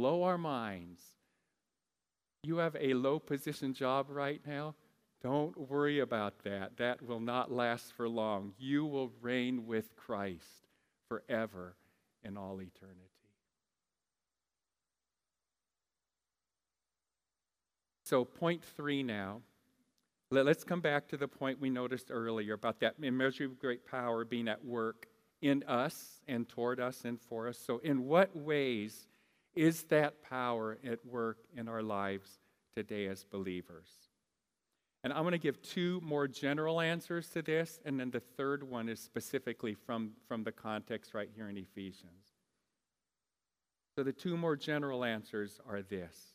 blow our minds. You have a low position job right now? Don't worry about that. That will not last for long. You will reign with Christ forever in all eternity. So, point three now. Let's come back to the point we noticed earlier about that immeasurable great power being at work in us and toward us and for us. So, in what ways is that power at work in our lives today as believers? And I'm going to give two more general answers to this, and then the third one is specifically from, from the context right here in Ephesians. So the two more general answers are this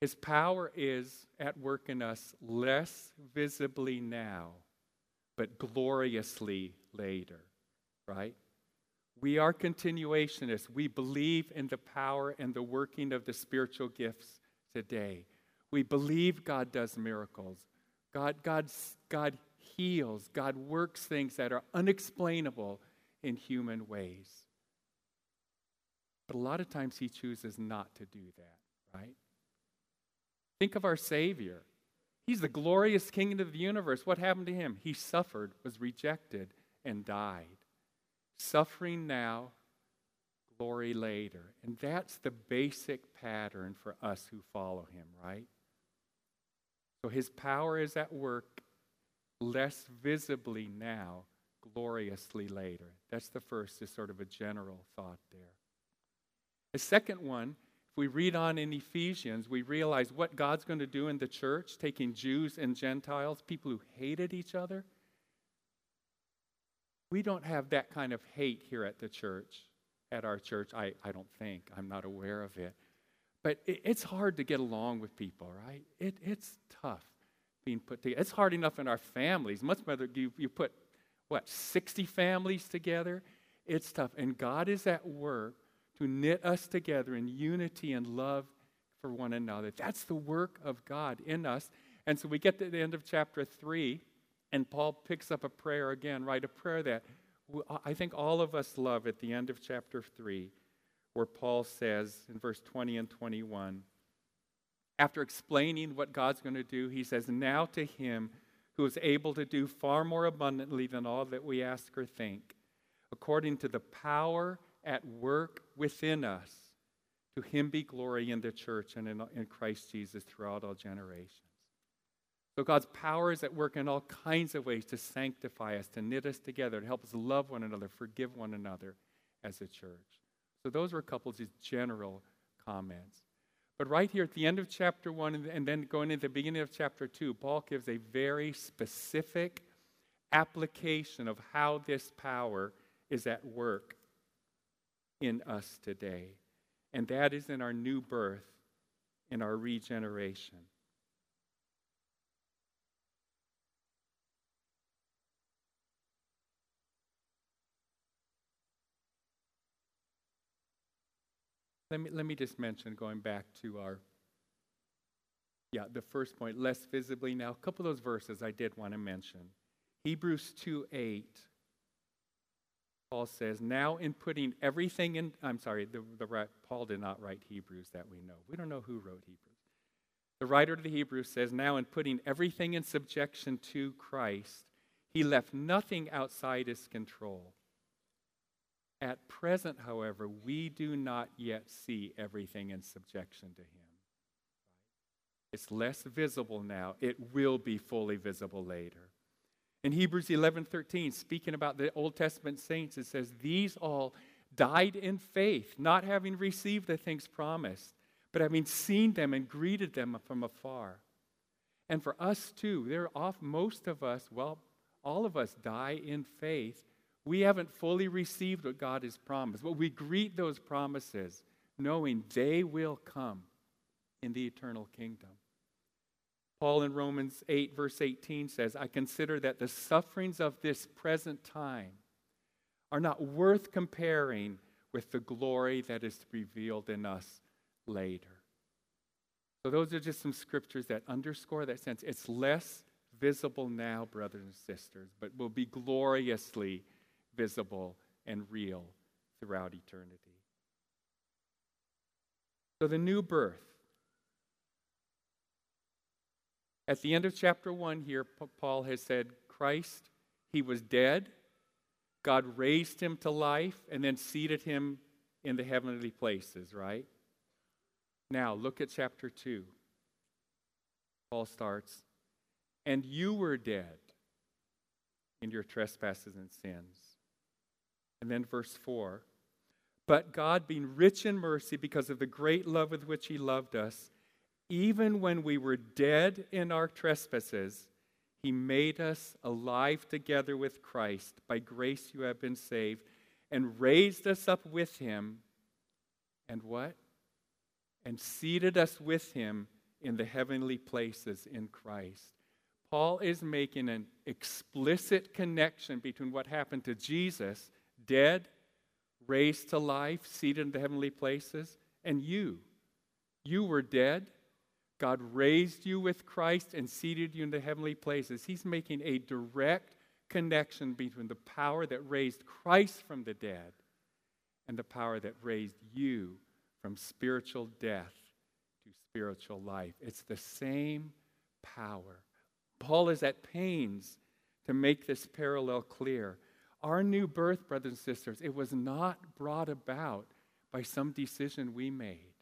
His power is at work in us less visibly now, but gloriously later, right? We are continuationists. We believe in the power and the working of the spiritual gifts today. We believe God does miracles. God, God's, God heals. God works things that are unexplainable in human ways. But a lot of times he chooses not to do that, right? Think of our Savior. He's the glorious King of the universe. What happened to him? He suffered, was rejected, and died. Suffering now, glory later. And that's the basic pattern for us who follow him, right? So his power is at work less visibly now, gloriously later. That's the first, is sort of a general thought there. The second one, if we read on in Ephesians, we realize what God's going to do in the church, taking Jews and Gentiles, people who hated each other. We don't have that kind of hate here at the church, at our church. I, I don't think. I'm not aware of it. But it, it's hard to get along with people, right? It, it's tough being put together. It's hard enough in our families. Much better you, you put, what, 60 families together? It's tough. And God is at work to knit us together in unity and love for one another. That's the work of God in us. And so we get to the end of chapter 3, and Paul picks up a prayer again, right? A prayer that I think all of us love at the end of chapter 3 where Paul says in verse 20 and 21, after explaining what God's going to do, he says, Now to him who is able to do far more abundantly than all that we ask or think, according to the power at work within us, to him be glory in the church and in, in Christ Jesus throughout all generations. So God's power is at work in all kinds of ways to sanctify us, to knit us together, to help us love one another, forgive one another as a church. So those were a couple of just general comments. But right here at the end of chapter 1 and then going into the beginning of chapter 2, Paul gives a very specific application of how this power is at work in us today. And that is in our new birth, in our regeneration. Let me, let me just mention, going back to our, yeah, the first point, less visibly now. A couple of those verses I did want to mention. Hebrews 2 8. Paul says, now in putting everything in, I'm sorry, the, the, Paul did not write Hebrews that we know. We don't know who wrote Hebrews. The writer of the Hebrews says, now in putting everything in subjection to Christ, he left nothing outside his control. At present, however, we do not yet see everything in subjection to Him. It's less visible now. It will be fully visible later. In Hebrews 11 13, speaking about the Old Testament saints, it says, These all died in faith, not having received the things promised, but having seen them and greeted them from afar. And for us too, there off most of us, well, all of us die in faith we haven't fully received what God has promised, but we greet those promises knowing they will come in the eternal kingdom. Paul in Romans 8, verse 18 says, I consider that the sufferings of this present time are not worth comparing with the glory that is revealed in us later. So, those are just some scriptures that underscore that sense. It's less visible now, brothers and sisters, but will be gloriously visible and real throughout eternity. So, the new birth. At the end of chapter 1 here, Paul has said, Christ, he was dead. God raised him to life and then seated him in the heavenly places, right? Now, look at chapter 2. Paul starts, and you were dead in your trespasses and sins. And then verse 4 But God, being rich in mercy because of the great love with which He loved us, even when we were dead in our trespasses, He made us alive together with Christ. By grace you have been saved, and raised us up with Him. And what? And seated us with Him in the heavenly places in Christ. Paul is making an explicit connection between what happened to Jesus, dead, raised to life, seated in the heavenly places, and you. You were dead. God raised you with Christ and seated you in the heavenly places. He's making a direct connection between the power that raised Christ from the dead and the power that raised you from spiritual death to spiritual life. It's the same power. Paul is at pains to make this parallel clear. Our new birth, brothers and sisters, it was not brought about by some decision we made.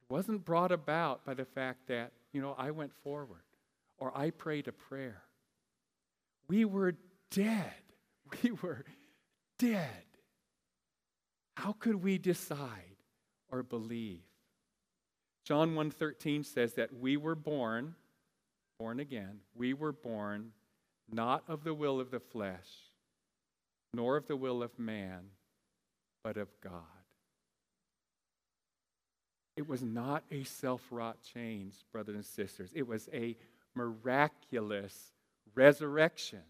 It wasn't brought about by the fact that, you know, I went forward or I prayed a prayer. We were dead. We were dead. How could we decide or believe? John 1:13 says that we were born born again, we were born not of the will of the flesh, nor of the will of man, but of God. It was not a self wrought change, brothers and sisters. It was a miraculous resurrection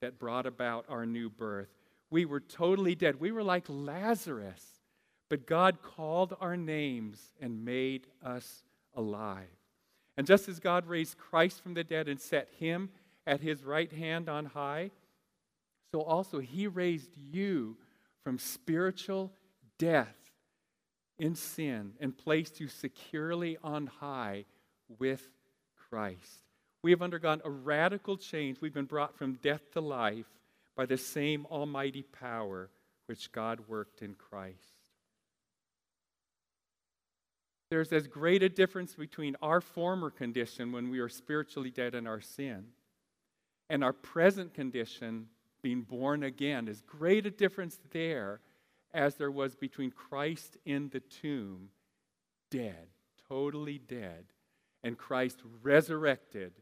that brought about our new birth. We were totally dead. We were like Lazarus, but God called our names and made us alive. And just as God raised Christ from the dead and set him at his right hand on high, so also he raised you from spiritual death in sin and placed you securely on high with Christ. We have undergone a radical change. We've been brought from death to life by the same almighty power which God worked in Christ. There's as great a difference between our former condition when we were spiritually dead in our sin and our present condition being born again. As great a difference there as there was between Christ in the tomb, dead, totally dead, and Christ resurrected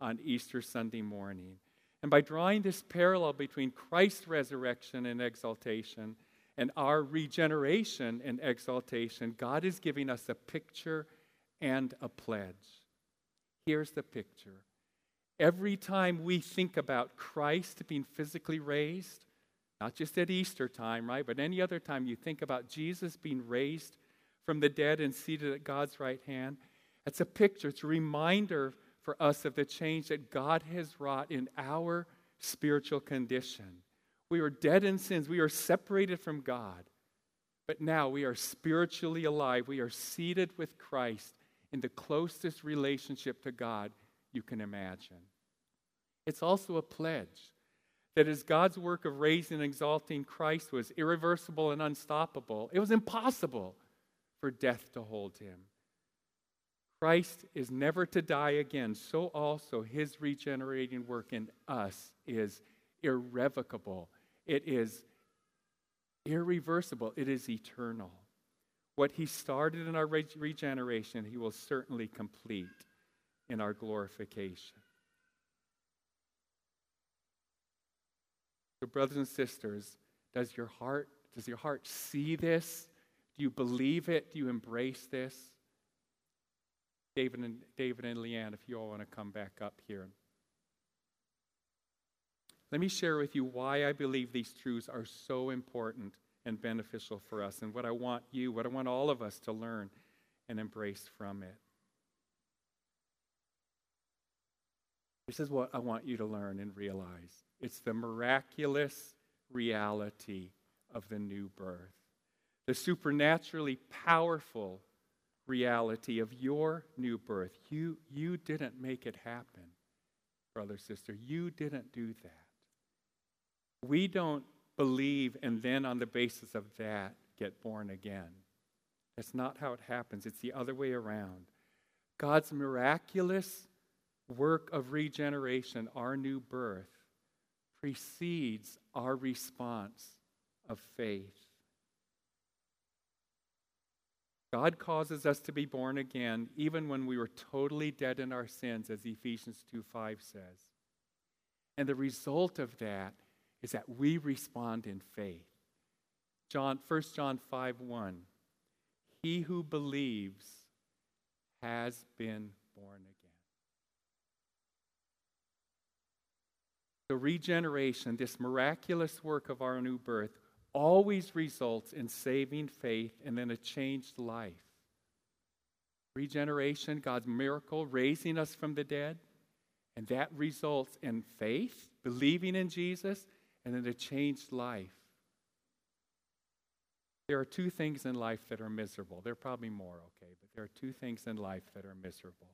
on Easter Sunday morning. And by drawing this parallel between Christ's resurrection and exaltation and our regeneration and exaltation, God is giving us a picture and a pledge. Here's the picture. Every time we think about Christ being physically raised, not just at Easter time, right, but any other time you think about Jesus being raised from the dead and seated at God's right hand, it's a picture, it's a reminder for us of the change that God has wrought in our spiritual condition. We were dead in sins. We were separated from God. But now we are spiritually alive. We are seated with Christ in the closest relationship to God you can imagine. It's also a pledge that as God's work of raising and exalting Christ was irreversible and unstoppable, it was impossible for death to hold him. Christ is never to die again, so also his regenerating work in us is irrevocable it is irreversible, it is eternal. What he started in our regeneration, he will certainly complete in our glorification. So, brothers and sisters, does your heart does your heart see this? Do you believe it? Do you embrace this? David and David and Leanne, if you all want to come back up here. Let me share with you why I believe these truths are so important and beneficial for us, and what I want you, what I want all of us to learn and embrace from it. This is what I want you to learn and realize it's the miraculous reality of the new birth, the supernaturally powerful reality of your new birth. You, you didn't make it happen, brother, sister. You didn't do that. We don't believe and then, on the basis of that, get born again. That's not how it happens, it's the other way around. God's miraculous work of regeneration, our new birth, precedes our response of faith. God causes us to be born again even when we were totally dead in our sins, as Ephesians 2 5 says. And the result of that is that we respond in faith. John, 1 John 5 1. He who believes has been born again. The regeneration, this miraculous work of our new birth, always results in saving faith and then a changed life. Regeneration, God's miracle, raising us from the dead, and that results in faith, believing in Jesus, and then a changed life. There are two things in life that are miserable. There are probably more, okay, but there are two things in life that are miserable.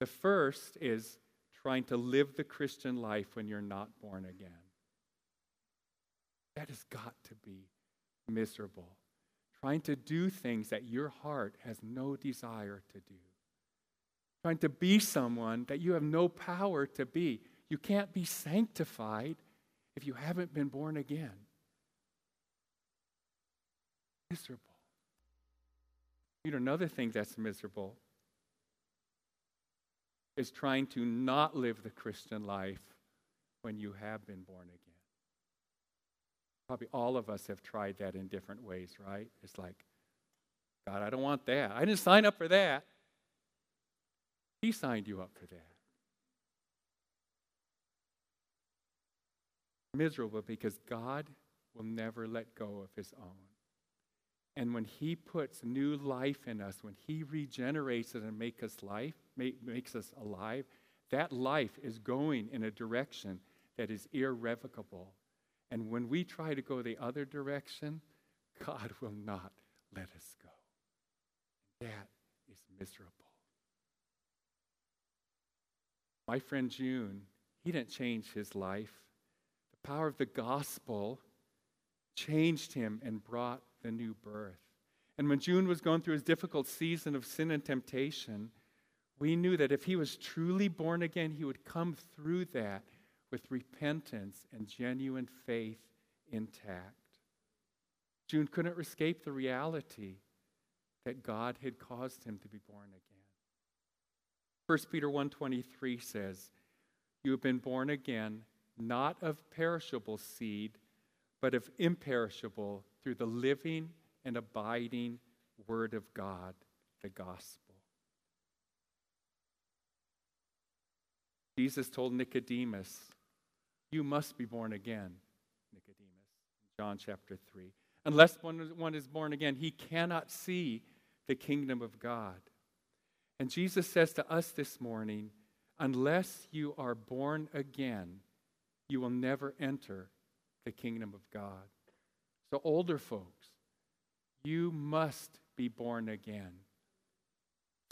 The first is trying to live the Christian life when you're not born again. That has got to be miserable. Trying to do things that your heart has no desire to do. Trying to be someone that you have no power to be. You can't be sanctified if you haven't been born again. Miserable. You know, another thing that's miserable is trying to not live the Christian life when you have been born again. Probably all of us have tried that in different ways, right? It's like, God, I don't want that. I didn't sign up for that. He signed you up for that. Miserable because God will never let go of his own. And when He puts new life in us, when He regenerates it and makes us life, make, makes us alive, that life is going in a direction that is irrevocable. And when we try to go the other direction, God will not let us go. That is miserable. My friend June, he didn't change his life. The power of the gospel changed him and brought the new birth. And when June was going through his difficult season of sin and temptation, we knew that if he was truly born again, he would come through that with repentance and genuine faith intact. June couldn't escape the reality that God had caused him to be born again. 1 Peter 1:23 says, "You have been born again not of perishable seed, but of imperishable through the living and abiding Word of God, the gospel. Jesus told Nicodemus, You must be born again, Nicodemus, John chapter 3. Unless one is born again, he cannot see the kingdom of God. And Jesus says to us this morning, Unless you are born again, you will never enter the kingdom of God. So, older folks, you must be born again.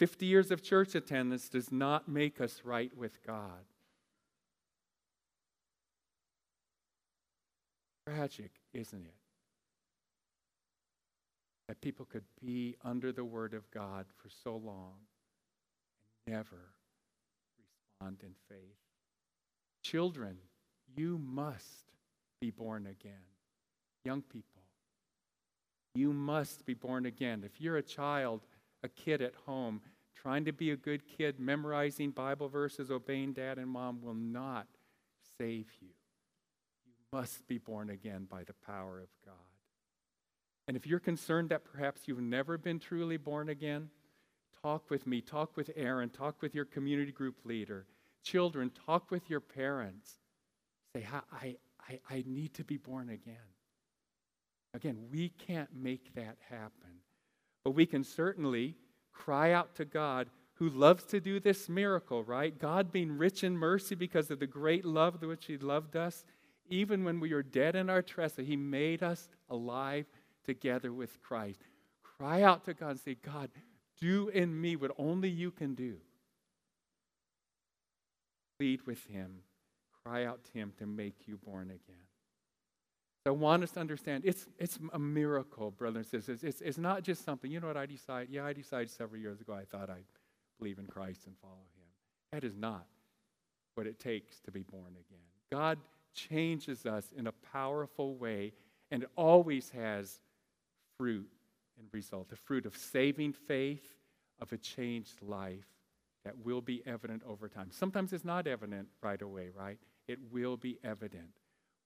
50 years of church attendance does not make us right with God. Tragic, isn't it? That people could be under the Word of God for so long and never respond in faith. Children, you must be born again. Young people, you must be born again. If you're a child, a kid at home, trying to be a good kid, memorizing Bible verses, obeying dad and mom will not save you. You must be born again by the power of God. And if you're concerned that perhaps you've never been truly born again, talk with me, talk with Aaron, talk with your community group leader. Children, talk with your parents. Say, I, I, I need to be born again. Again, we can't make that happen. But we can certainly cry out to God who loves to do this miracle, right? God being rich in mercy because of the great love with which He loved us, even when we were dead in our trespasses, He made us alive together with Christ. Cry out to God and say, God, Do in me what only you can do. Plead with him. Cry out to him to make you born again. I want us to understand it's, it's a miracle, brothers and sisters. It's, it's not just something, you know what I decided? Yeah, I decided several years ago I thought I'd believe in Christ and follow him. That is not what it takes to be born again. God changes us in a powerful way and it always has fruit and result the fruit of saving faith, of a changed life that will be evident over time. Sometimes it's not evident right away, right? It will be evident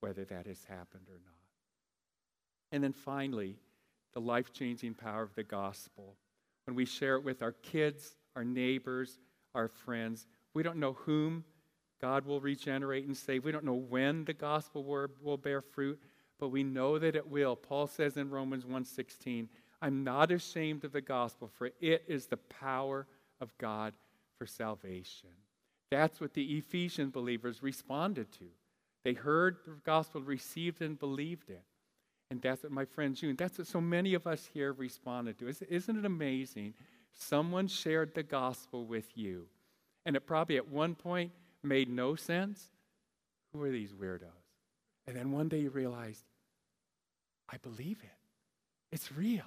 whether that has happened or not. And then finally, the life changing power of the gospel. When we share it with our kids, our neighbors, our friends, we don't know whom God will regenerate and save. We don't know when the gospel will bear fruit, but we know that it will. Paul says in Romans 1:16, "I'm not ashamed of the gospel, for it is the power of God for salvation." That's what the Ephesian believers responded to. They heard the gospel, received and believed it. And that's what my friend June, that's what so many of us here responded to. Isn't it amazing? Someone shared the gospel with you. And it probably at one point made no sense. Who are these weirdos? And then one day you realized, I believe it. It's real.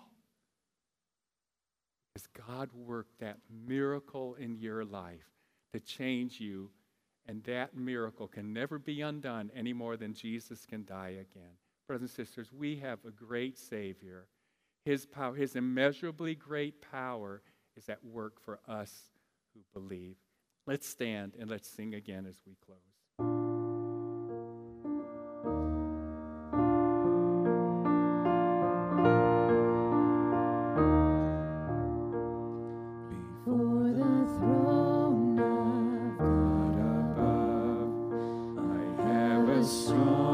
Because God worked that miracle in your life to change you, and that miracle can never be undone any more than Jesus can die again. Brothers and sisters, we have a great Savior. His power, his immeasurably great power is at work for us who believe. Let's stand and let's sing again as we close. strong.